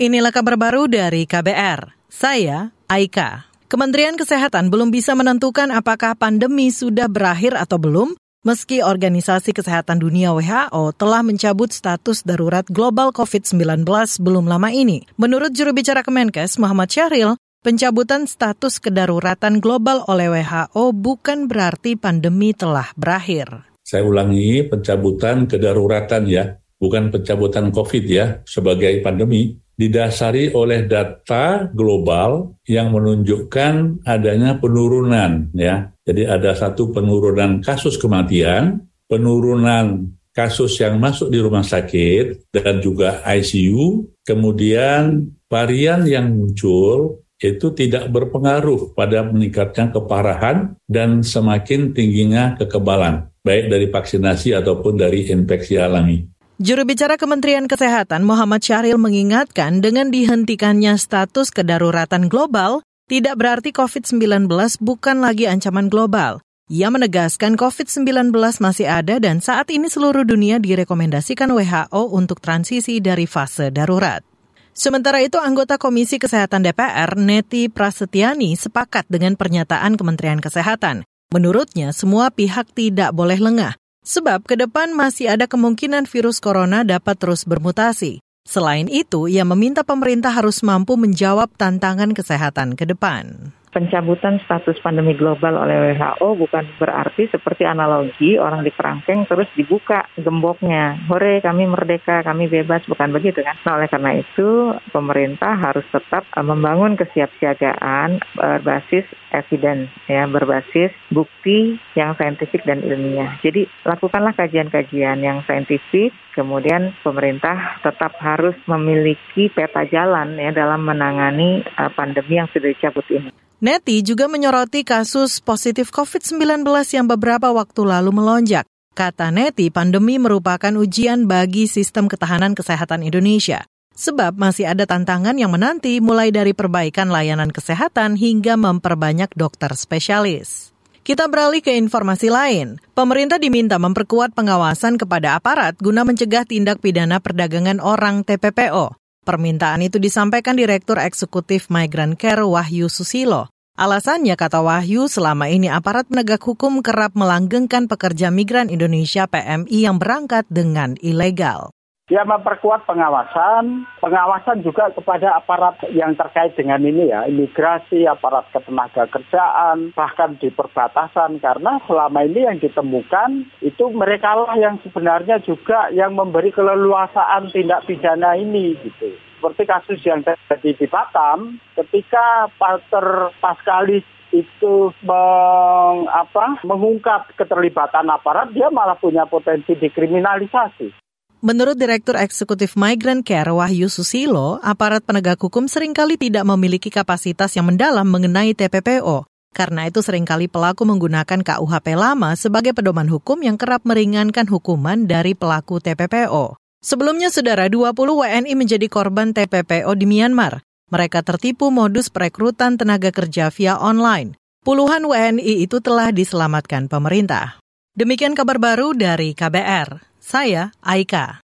Inilah kabar baru dari KBR. Saya Aika. Kementerian Kesehatan belum bisa menentukan apakah pandemi sudah berakhir atau belum, meski Organisasi Kesehatan Dunia WHO telah mencabut status darurat global COVID-19 belum lama ini. Menurut juru bicara Kemenkes Muhammad Syahril, pencabutan status kedaruratan global oleh WHO bukan berarti pandemi telah berakhir. Saya ulangi, pencabutan kedaruratan ya, bukan pencabutan COVID ya, sebagai pandemi didasari oleh data global yang menunjukkan adanya penurunan ya. Jadi ada satu penurunan kasus kematian, penurunan kasus yang masuk di rumah sakit dan juga ICU, kemudian varian yang muncul itu tidak berpengaruh pada meningkatnya keparahan dan semakin tingginya kekebalan, baik dari vaksinasi ataupun dari infeksi alami. Juru bicara Kementerian Kesehatan Muhammad Syahril mengingatkan dengan dihentikannya status kedaruratan global, tidak berarti COVID-19 bukan lagi ancaman global. Ia menegaskan COVID-19 masih ada dan saat ini seluruh dunia direkomendasikan WHO untuk transisi dari fase darurat. Sementara itu, anggota Komisi Kesehatan DPR, Neti Prasetyani, sepakat dengan pernyataan Kementerian Kesehatan. Menurutnya, semua pihak tidak boleh lengah Sebab ke depan masih ada kemungkinan virus corona dapat terus bermutasi. Selain itu, ia meminta pemerintah harus mampu menjawab tantangan kesehatan ke depan pencabutan status pandemi global oleh WHO bukan berarti seperti analogi orang di kerangkeng terus dibuka gemboknya. Hore kami merdeka, kami bebas, bukan begitu kan? Nah oleh karena itu pemerintah harus tetap uh, membangun kesiapsiagaan berbasis evidence ya, berbasis bukti yang saintifik dan ilmiah. Jadi lakukanlah kajian-kajian yang saintifik, kemudian pemerintah tetap harus memiliki peta jalan ya dalam menangani uh, pandemi yang sudah dicabut ini. Neti juga menyoroti kasus positif COVID-19 yang beberapa waktu lalu melonjak. Kata Neti, pandemi merupakan ujian bagi sistem ketahanan kesehatan Indonesia. Sebab masih ada tantangan yang menanti mulai dari perbaikan layanan kesehatan hingga memperbanyak dokter spesialis. Kita beralih ke informasi lain. Pemerintah diminta memperkuat pengawasan kepada aparat guna mencegah tindak pidana perdagangan orang TPPO. Permintaan itu disampaikan Direktur Eksekutif Migrant Care Wahyu Susilo. Alasannya, kata Wahyu, selama ini aparat penegak hukum kerap melanggengkan pekerja migran Indonesia PMI yang berangkat dengan ilegal. Ya memperkuat pengawasan, pengawasan juga kepada aparat yang terkait dengan ini ya, imigrasi, aparat ketenaga kerjaan, bahkan di perbatasan karena selama ini yang ditemukan itu mereka lah yang sebenarnya juga yang memberi keleluasaan tindak pidana ini gitu. Seperti kasus yang terjadi di Batam, ketika Pater Paskalis itu meng, apa, mengungkap keterlibatan aparat, dia malah punya potensi dikriminalisasi. Menurut Direktur Eksekutif Migrant Care Wahyu Susilo, aparat penegak hukum sering kali tidak memiliki kapasitas yang mendalam mengenai TPPO. Karena itu sering kali pelaku menggunakan KUHP lama sebagai pedoman hukum yang kerap meringankan hukuman dari pelaku TPPO. Sebelumnya, saudara 20 WNI menjadi korban TPPO di Myanmar. Mereka tertipu modus perekrutan tenaga kerja via online. Puluhan WNI itu telah diselamatkan pemerintah. Demikian kabar baru dari KBR. Saya Aika.